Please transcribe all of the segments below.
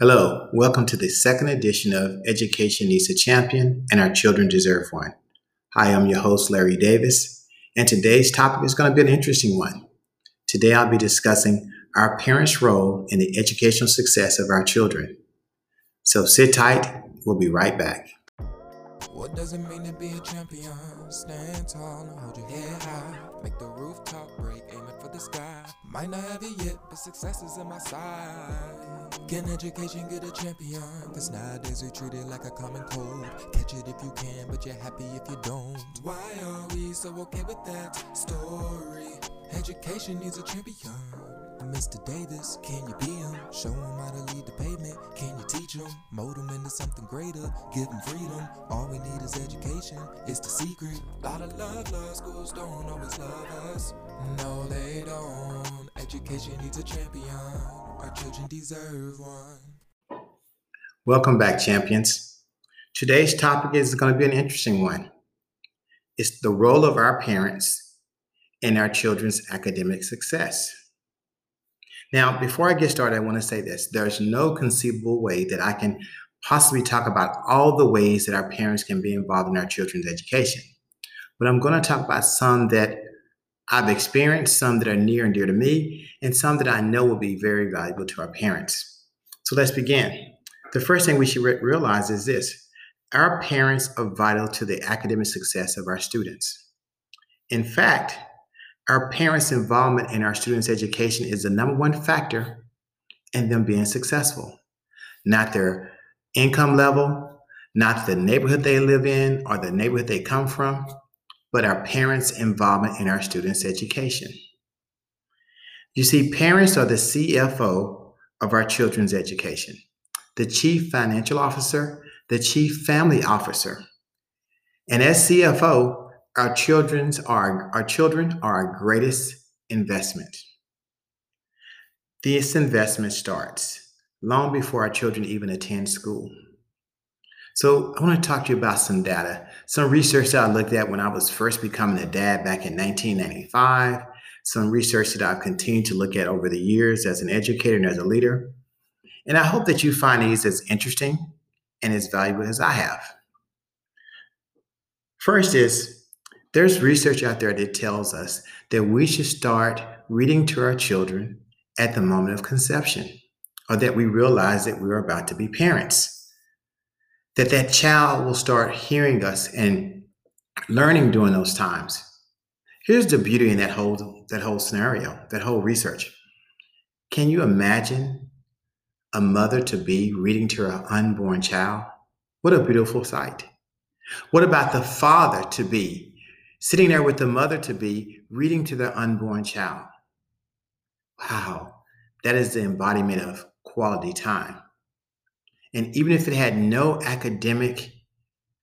Hello, welcome to the second edition of Education Needs a Champion and Our Children Deserve One. Hi, I'm your host, Larry Davis, and today's topic is going to be an interesting one. Today I'll be discussing our parents' role in the educational success of our children. So sit tight, we'll be right back. What does it mean to be a champion? Stand tall and hold your head high. Make the rooftop break, aiming for the sky. Might not have it yet, but success is in my side. Can education get a champion? Cause nowadays we treat it like a common cold. Catch it if you can, but you're happy if you don't. Why are we so okay with that story? Education needs a champion. Mr. Davis, can you be him? Show him teach him? Mold him into something greater. Give him freedom. All we need is education. It's the secret. Lot of love, love schools don't always love us. No, they don't. Education needs a champion. Our children deserve one. Welcome back, champions. Today's topic is going to be an interesting one. It's the role of our parents in our children's academic success. Now, before I get started, I want to say this there's no conceivable way that I can possibly talk about all the ways that our parents can be involved in our children's education. But I'm going to talk about some that I've experienced, some that are near and dear to me, and some that I know will be very valuable to our parents. So let's begin. The first thing we should re- realize is this our parents are vital to the academic success of our students. In fact, our parents' involvement in our students' education is the number one factor in them being successful. Not their income level, not the neighborhood they live in or the neighborhood they come from, but our parents' involvement in our students' education. You see, parents are the CFO of our children's education, the chief financial officer, the chief family officer. And as CFO, our children's are our children are our greatest investment. This investment starts long before our children even attend school. So I want to talk to you about some data, some research that I looked at when I was first becoming a dad back in 1995, some research that I've continued to look at over the years as an educator and as a leader. And I hope that you find these as interesting and as valuable as I have. First is there's research out there that tells us that we should start reading to our children at the moment of conception or that we realize that we're about to be parents. That that child will start hearing us and learning during those times. Here's the beauty in that whole that whole scenario, that whole research. Can you imagine a mother to be reading to her unborn child? What a beautiful sight. What about the father to be sitting there with the mother to be reading to their unborn child. Wow, that is the embodiment of quality time. And even if it had no academic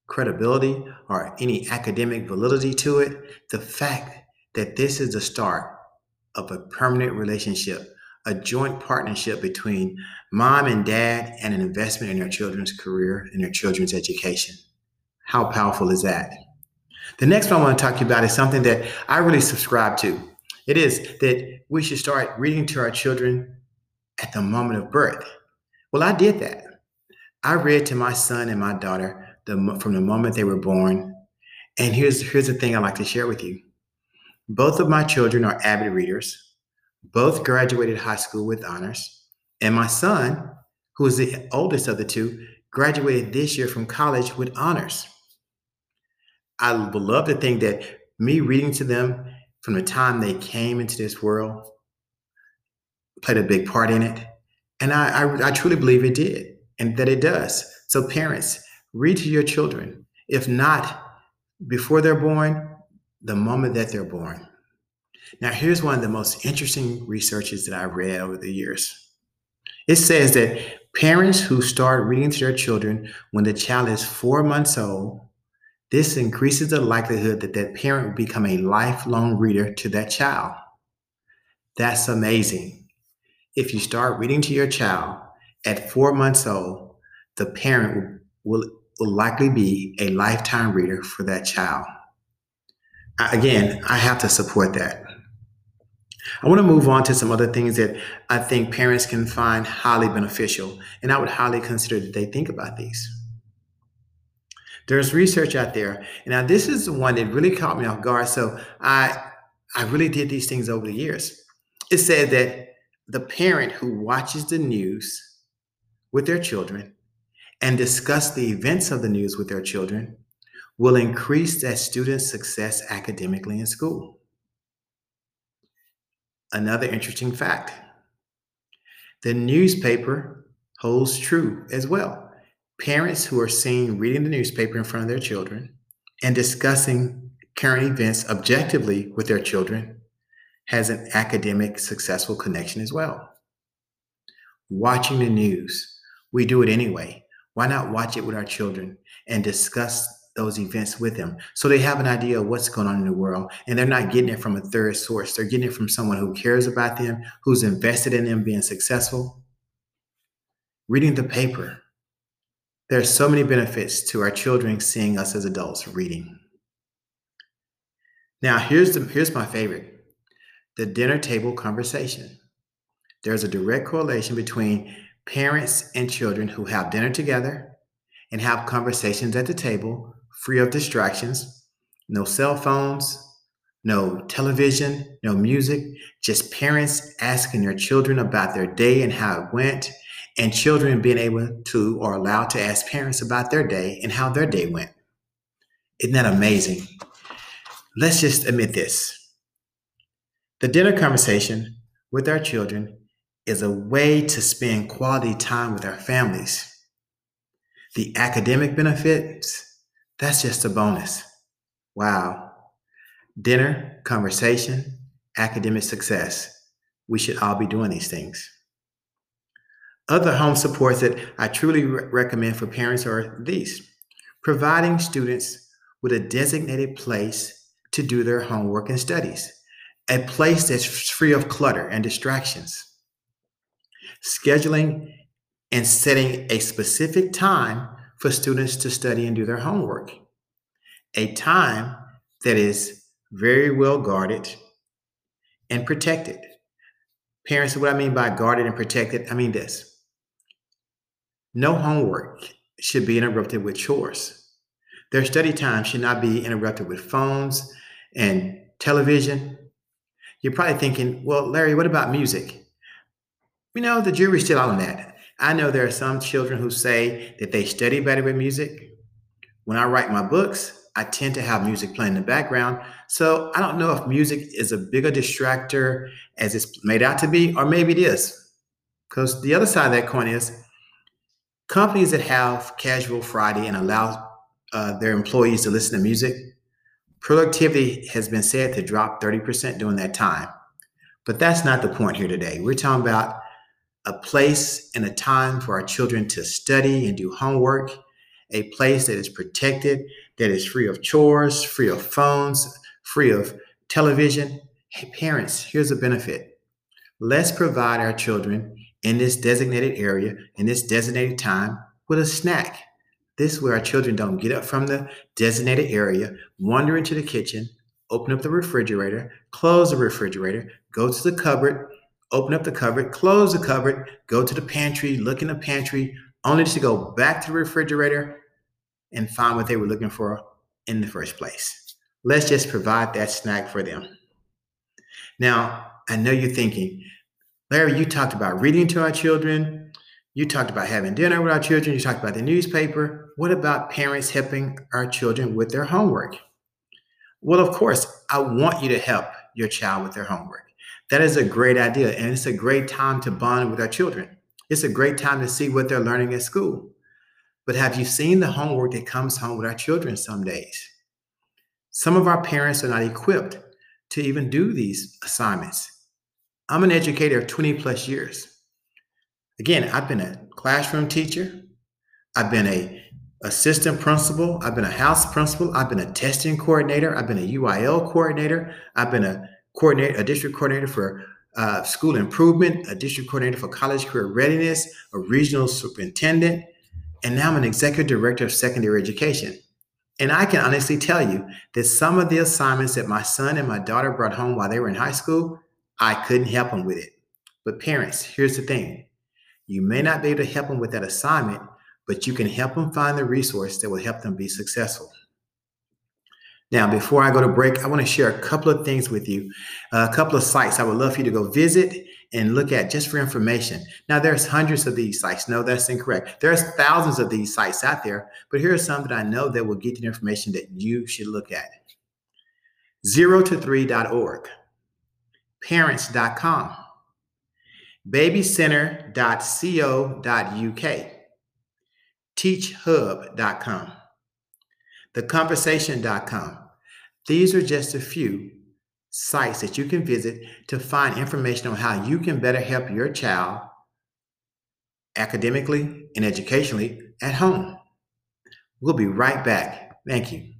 credibility or any academic validity to it, the fact that this is the start of a permanent relationship, a joint partnership between mom and dad, and an investment in their children's career and their children's education. How powerful is that? The next one I want to talk to you about is something that I really subscribe to. It is that we should start reading to our children at the moment of birth. Well, I did that. I read to my son and my daughter the, from the moment they were born. And here's, here's the thing I'd like to share with you. Both of my children are avid readers. Both graduated high school with honors. And my son, who is the oldest of the two, graduated this year from college with honors. I would love to think that me reading to them from the time they came into this world played a big part in it. And I, I, I truly believe it did and that it does. So, parents, read to your children. If not before they're born, the moment that they're born. Now, here's one of the most interesting researches that I've read over the years. It says that parents who start reading to their children when the child is four months old this increases the likelihood that that parent will become a lifelong reader to that child. That's amazing. If you start reading to your child at four months old, the parent will, will likely be a lifetime reader for that child. Again, I have to support that. I want to move on to some other things that I think parents can find highly beneficial, and I would highly consider that they think about these. There's research out there, now this is the one that really caught me off guard. So I I really did these things over the years. It said that the parent who watches the news with their children and discuss the events of the news with their children will increase that student's success academically in school. Another interesting fact the newspaper holds true as well. Parents who are seen reading the newspaper in front of their children and discussing current events objectively with their children has an academic successful connection as well. Watching the news, we do it anyway. Why not watch it with our children and discuss those events with them so they have an idea of what's going on in the world and they're not getting it from a third source they're getting it from someone who cares about them who's invested in them being successful reading the paper there's so many benefits to our children seeing us as adults reading. Now here's the here's my favorite the dinner table conversation. There's a direct correlation between parents and children who have dinner together and have conversations at the table free of distractions, no cell phones, no television, no music, just parents asking their children about their day and how it went, and children being able to or allowed to ask parents about their day and how their day went. Isn't that amazing? Let's just admit this. The dinner conversation with our children is a way to spend quality time with our families. The academic benefits that's just a bonus. Wow. Dinner, conversation, academic success. We should all be doing these things. Other home supports that I truly re- recommend for parents are these providing students with a designated place to do their homework and studies, a place that's free of clutter and distractions. Scheduling and setting a specific time for students to study and do their homework. A time that is very well guarded and protected. Parents, what I mean by guarded and protected, I mean this no homework should be interrupted with chores. Their study time should not be interrupted with phones and television. You're probably thinking, well, Larry, what about music? You know, the jury's still out on that. I know there are some children who say that they study better with music. When I write my books, I tend to have music playing in the background. So I don't know if music is a bigger distractor as it's made out to be, or maybe it is. Because the other side of that coin is companies that have casual Friday and allow uh, their employees to listen to music, productivity has been said to drop 30% during that time. But that's not the point here today. We're talking about a place and a time for our children to study and do homework, a place that is protected, that is free of chores, free of phones, free of television. Hey, parents, here's a benefit. Let's provide our children in this designated area, in this designated time, with a snack. This way, our children don't get up from the designated area, wander into the kitchen, open up the refrigerator, close the refrigerator, go to the cupboard, open up the cupboard, close the cupboard, go to the pantry, look in the pantry, only to go back to the refrigerator and find what they were looking for in the first place. Let's just provide that snack for them. Now, I know you're thinking, Larry, you talked about reading to our children. You talked about having dinner with our children. You talked about the newspaper. What about parents helping our children with their homework? Well, of course, I want you to help your child with their homework. That is a great idea. And it's a great time to bond with our children. It's a great time to see what they're learning at school. But have you seen the homework that comes home with our children some days? Some of our parents are not equipped to even do these assignments. I'm an educator of 20 plus years. Again, I've been a classroom teacher. I've been a assistant principal. I've been a house principal. I've been a testing coordinator. I've been a UIL coordinator. I've been a coordinator, a district coordinator for uh, school improvement, a district coordinator for college career readiness, a regional superintendent, and now I'm an executive director of secondary education. And I can honestly tell you that some of the assignments that my son and my daughter brought home while they were in high school, I couldn't help them with it. But parents, here's the thing you may not be able to help them with that assignment, but you can help them find the resource that will help them be successful. Now, before I go to break, I want to share a couple of things with you, a couple of sites I would love for you to go visit and look at just for information. Now, there's hundreds of these sites. No, that's incorrect. There's thousands of these sites out there, but here are some that I know that will get you the information that you should look at. Zero to three.org, parents.com, babycenter.co.uk, teachhub.com, theconversation.com. These are just a few sites that you can visit to find information on how you can better help your child academically and educationally at home. We'll be right back. Thank you.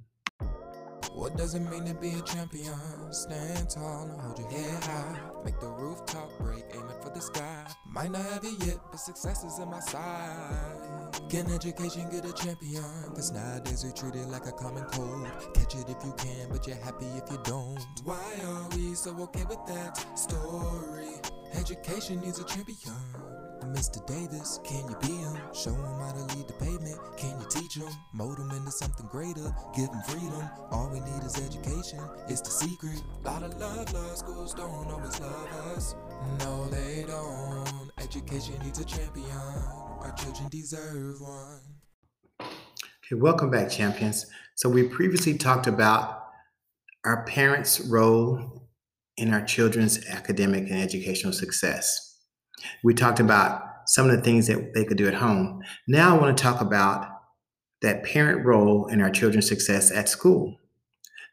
What does it mean to be a champion? Stand tall and hold your head high. Make the rooftop break, aiming for the sky. Might not have it yet, but success is in my sight. Get an education, get a champion. Cause nowadays we treat it like a common cold. Catch it if you can, but you're happy if you don't. Why are we so okay with that story? Education needs a champion. Mr. Davis, can you be him? Show him how to lead the pavement. Can you teach him? Mold him into something greater. Give him freedom. All we need is education. It's the secret. A lot of love, love schools don't always love us. No, they don't. Education needs a champion. Our children deserve one. Okay, welcome back, champions. So we previously talked about our parents' role in our children's academic and educational success. We talked about some of the things that they could do at home. Now I want to talk about that parent role in our children's success at school.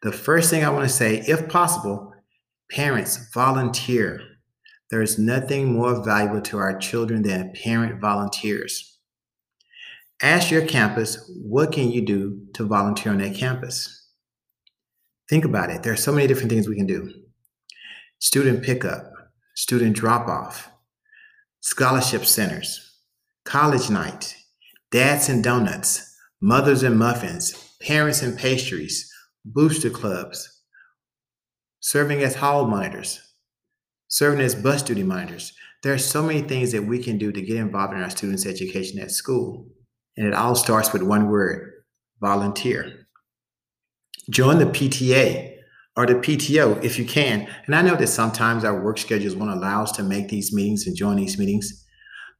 The first thing I want to say, if possible, parents volunteer. There's nothing more valuable to our children than parent volunteers. Ask your campus, what can you do to volunteer on that campus? Think about it. There are so many different things we can do. Student pickup, student drop off, scholarship centers, college night, dads and donuts, mothers and muffins, parents and pastries, booster clubs, serving as hall monitors, serving as bus duty monitors. There are so many things that we can do to get involved in our students' education at school. And it all starts with one word volunteer. Join the PTA or the PTO if you can. And I know that sometimes our work schedules won't allow us to make these meetings and join these meetings.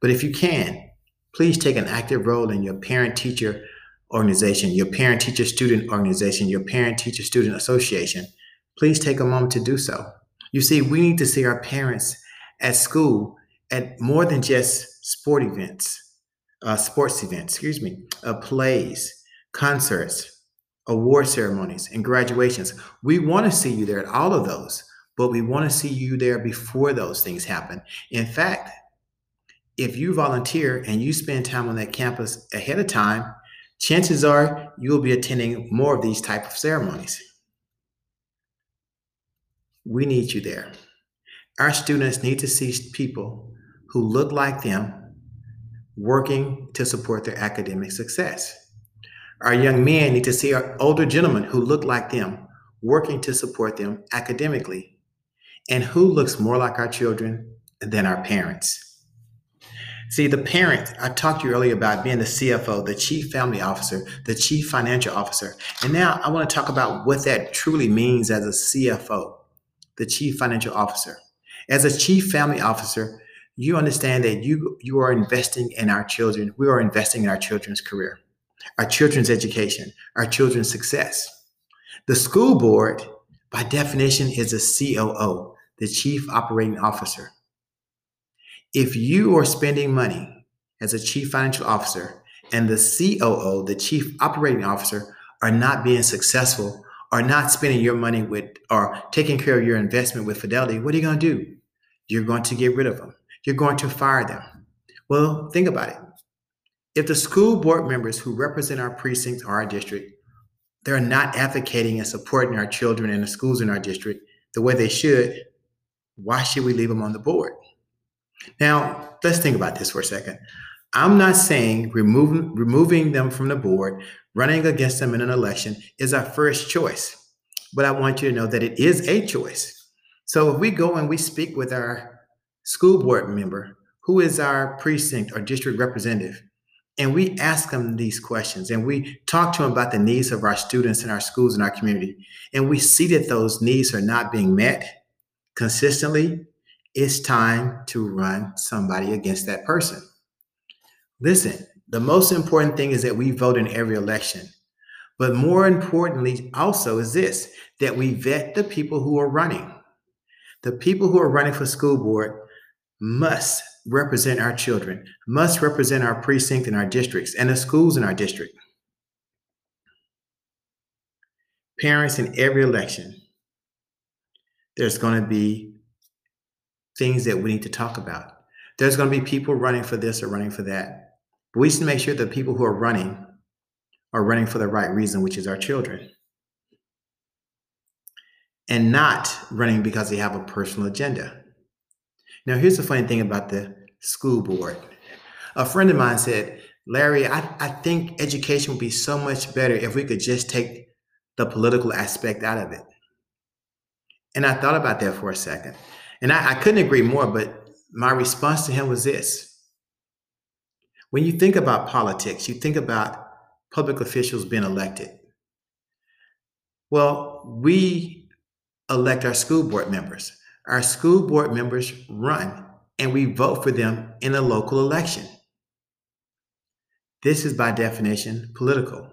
But if you can, please take an active role in your parent teacher organization, your parent teacher student organization, your parent teacher student association. Please take a moment to do so. You see, we need to see our parents at school at more than just sport events, uh, sports events, excuse me, uh, plays, concerts, award ceremonies and graduations. We want to see you there at all of those, but we want to see you there before those things happen. In fact, if you volunteer and you spend time on that campus ahead of time, chances are you'll be attending more of these type of ceremonies. We need you there. Our students need to see people who look like them working to support their academic success. Our young men need to see our older gentlemen who look like them working to support them academically and who looks more like our children than our parents. See, the parents, I talked to you earlier about being the CFO, the chief family officer, the chief financial officer. And now I want to talk about what that truly means as a CFO, the chief financial officer. As a chief family officer, you understand that you, you are investing in our children. We are investing in our children's career our children's education, our children's success. The school board, by definition, is a COO, the Chief Operating Officer. If you are spending money as a Chief Financial Officer and the COO, the Chief Operating Officer, are not being successful are not spending your money with or taking care of your investment with fidelity, what are you going to do? You're going to get rid of them. You're going to fire them. Well, think about it. If the school board members who represent our precincts or our district, they're not advocating and supporting our children and the schools in our district the way they should, why should we leave them on the board? Now, let's think about this for a second. I'm not saying removing, removing them from the board, running against them in an election is our first choice, but I want you to know that it is a choice. So if we go and we speak with our school board member, who is our precinct or district representative, and we ask them these questions and we talk to them about the needs of our students in our schools and our community, and we see that those needs are not being met consistently, it's time to run somebody against that person. Listen, the most important thing is that we vote in every election. But more importantly, also, is this that we vet the people who are running. The people who are running for school board must represent our children, must represent our precinct and our districts and the schools in our district. Parents in every election, there's going to be things that we need to talk about. There's going to be people running for this or running for that. But we need to make sure that people who are running are running for the right reason, which is our children. And not running because they have a personal agenda. Now, here's the funny thing about the school board. A friend of mine said, Larry, I, I think education would be so much better if we could just take the political aspect out of it. And I thought about that for a second. And I, I couldn't agree more, but my response to him was this when you think about politics, you think about public officials being elected. Well, we elect our school board members. Our school board members run and we vote for them in a local election. This is by definition political.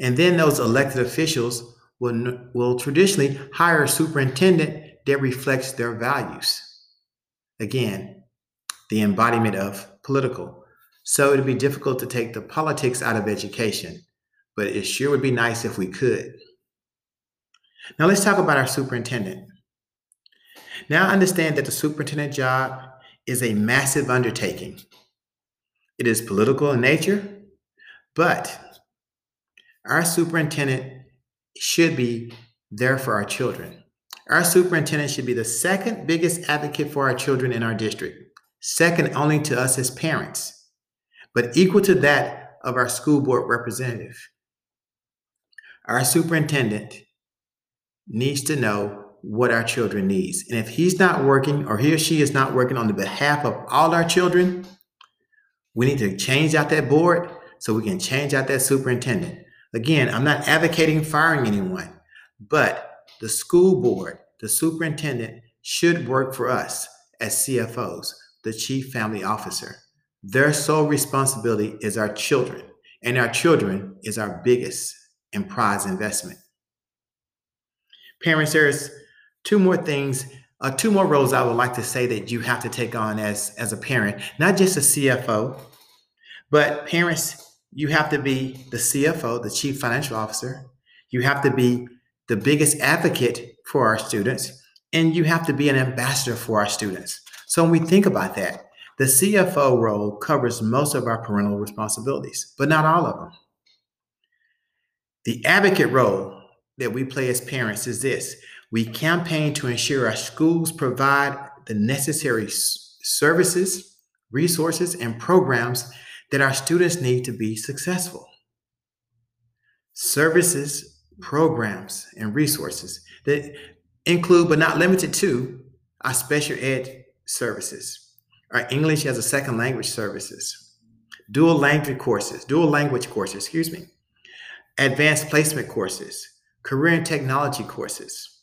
And then those elected officials will, will traditionally hire a superintendent that reflects their values. Again, the embodiment of political. So it'd be difficult to take the politics out of education, but it sure would be nice if we could. Now let's talk about our superintendent. Now understand that the superintendent job is a massive undertaking. It is political in nature, but our superintendent should be there for our children. Our superintendent should be the second biggest advocate for our children in our district, second only to us as parents, but equal to that of our school board representative. Our superintendent needs to know what our children needs. And if he's not working or he or she is not working on the behalf of all our children, we need to change out that board so we can change out that superintendent. Again, I'm not advocating firing anyone, but the school board, the superintendent should work for us as CFOs, the chief family officer. Their sole responsibility is our children, and our children is our biggest and prize investment. Parents, there's two more things, uh, two more roles I would like to say that you have to take on as, as a parent, not just a CFO, but parents you have to be the CFO, the chief financial officer. You have to be the biggest advocate for our students, and you have to be an ambassador for our students. So when we think about that, the CFO role covers most of our parental responsibilities, but not all of them. The advocate role that we play as parents is this we campaign to ensure our schools provide the necessary services, resources, and programs that our students need to be successful. Services, programs, and resources that include, but not limited to, our special ed services, our English as a second language services, dual language courses, dual language courses, excuse me, advanced placement courses, career and technology courses,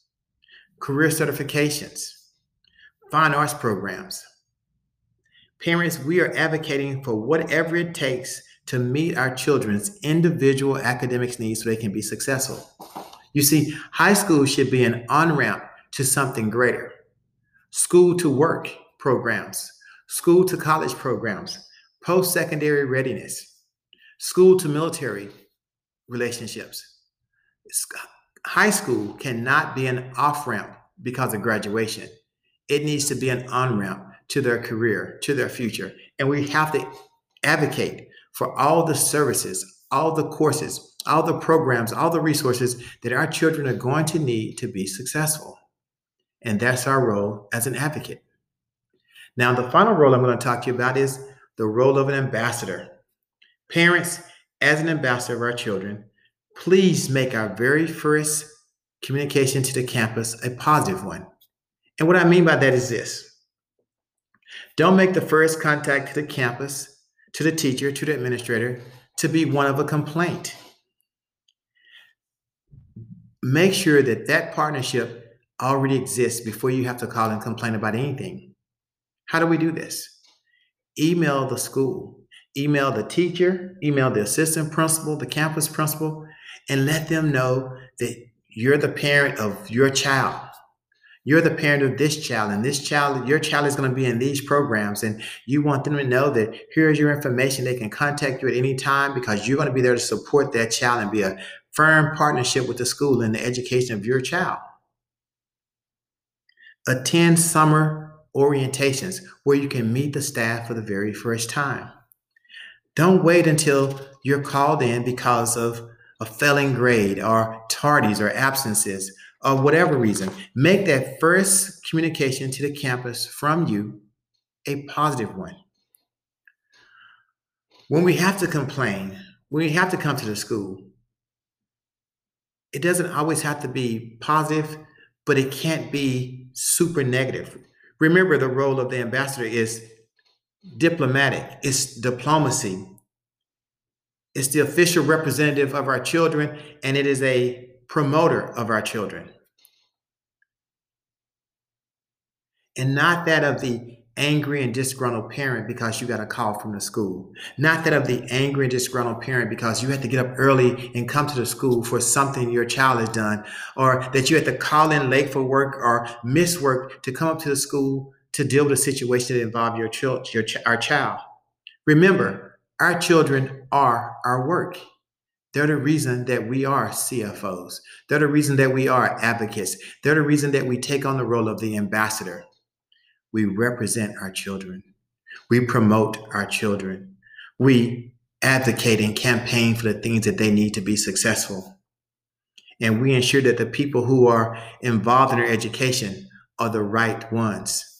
career certifications, fine arts programs, Parents, we are advocating for whatever it takes to meet our children's individual academics needs so they can be successful. You see, high school should be an on ramp to something greater. School to work programs, school to college programs, post secondary readiness, school to military relationships. High school cannot be an off ramp because of graduation, it needs to be an on ramp to their career, to their future. And we have to advocate for all the services, all the courses, all the programs, all the resources that our children are going to need to be successful. And that's our role as an advocate. Now, the final role I'm going to talk to you about is the role of an ambassador. Parents, as an ambassador of our children, please make our very first communication to the campus a positive one. And what I mean by that is this don't make the first contact to the campus, to the teacher, to the administrator to be one of a complaint. Make sure that that partnership already exists before you have to call and complain about anything. How do we do this? Email the school, email the teacher, email the assistant principal, the campus principal, and let them know that you're the parent of your child. You're the parent of this child, and this child, your child is going to be in these programs, and you want them to know that here's your information. They can contact you at any time because you're going to be there to support that child and be a firm partnership with the school in the education of your child. Attend summer orientations where you can meet the staff for the very first time. Don't wait until you're called in because of a failing grade or tardies or absences or whatever reason. Make that first communication to the campus from you a positive one. When we have to complain, when we have to come to the school, it doesn't always have to be positive, but it can't be super negative. Remember, the role of the ambassador is diplomatic, it's diplomacy, it's the official representative of our children, and it is a promoter of our children. And not that of the angry and disgruntled parent because you got a call from the school. Not that of the angry and disgruntled parent because you had to get up early and come to the school for something your child has done, or that you had to call in late for work or miss work to come up to the school to deal with a situation that involved your, child, your our child. Remember, our children are our work. They're the reason that we are CFOs. They're the reason that we are advocates. They're the reason that we take on the role of the ambassador. We represent our children. We promote our children. We advocate and campaign for the things that they need to be successful. And we ensure that the people who are involved in their education are the right ones.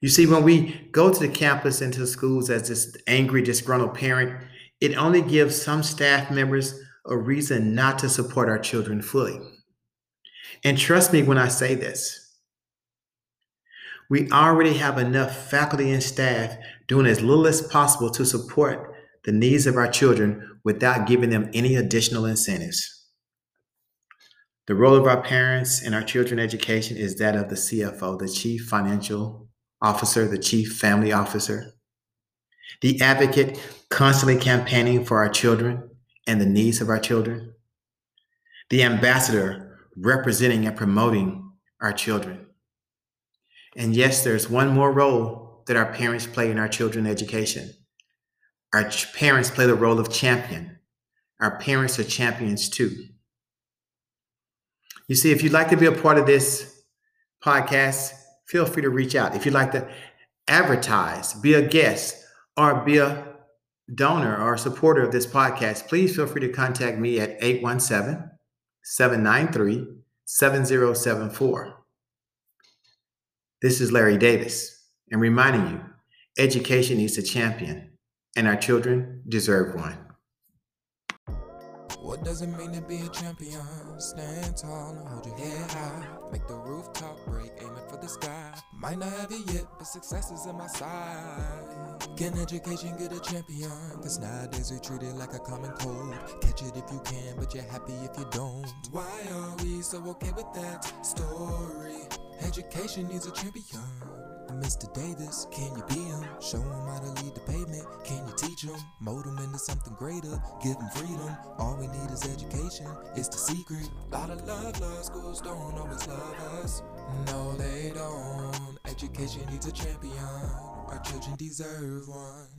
You see, when we go to the campus and to the schools as this angry, disgruntled parent, it only gives some staff members a reason not to support our children fully. And trust me when I say this. We already have enough faculty and staff doing as little as possible to support the needs of our children without giving them any additional incentives. The role of our parents in our children's education is that of the CFO, the Chief Financial officer, the chief family officer, the advocate constantly campaigning for our children and the needs of our children, the ambassador representing and promoting our children. And yes, there's one more role that our parents play in our children's education. Our parents play the role of champion. Our parents are champions too. You see, if you'd like to be a part of this podcast, feel free to reach out. If you'd like to advertise, be a guest, or be a donor or a supporter of this podcast, please feel free to contact me at 817 793 7074. This is Larry Davis, and reminding you education needs a champion, and our children deserve one. What does it mean to be a champion? Stand tall and hold your head high. Make the rooftop break, aiming for the sky. Might not have it yet, but success is in my side. Can education get a champion? Cause nowadays we treat it like a common cold. Catch it if you can, but you're happy if you don't. Why are we so okay with that story? Education needs a champion. Mr. Davis, can you be him? Show him how to lead the pavement. Can you teach him? Mold him into something greater. Give him freedom. All we need is education. It's the secret. A lot of love, love schools don't always love us. No, they don't. Education needs a champion. Our children deserve one.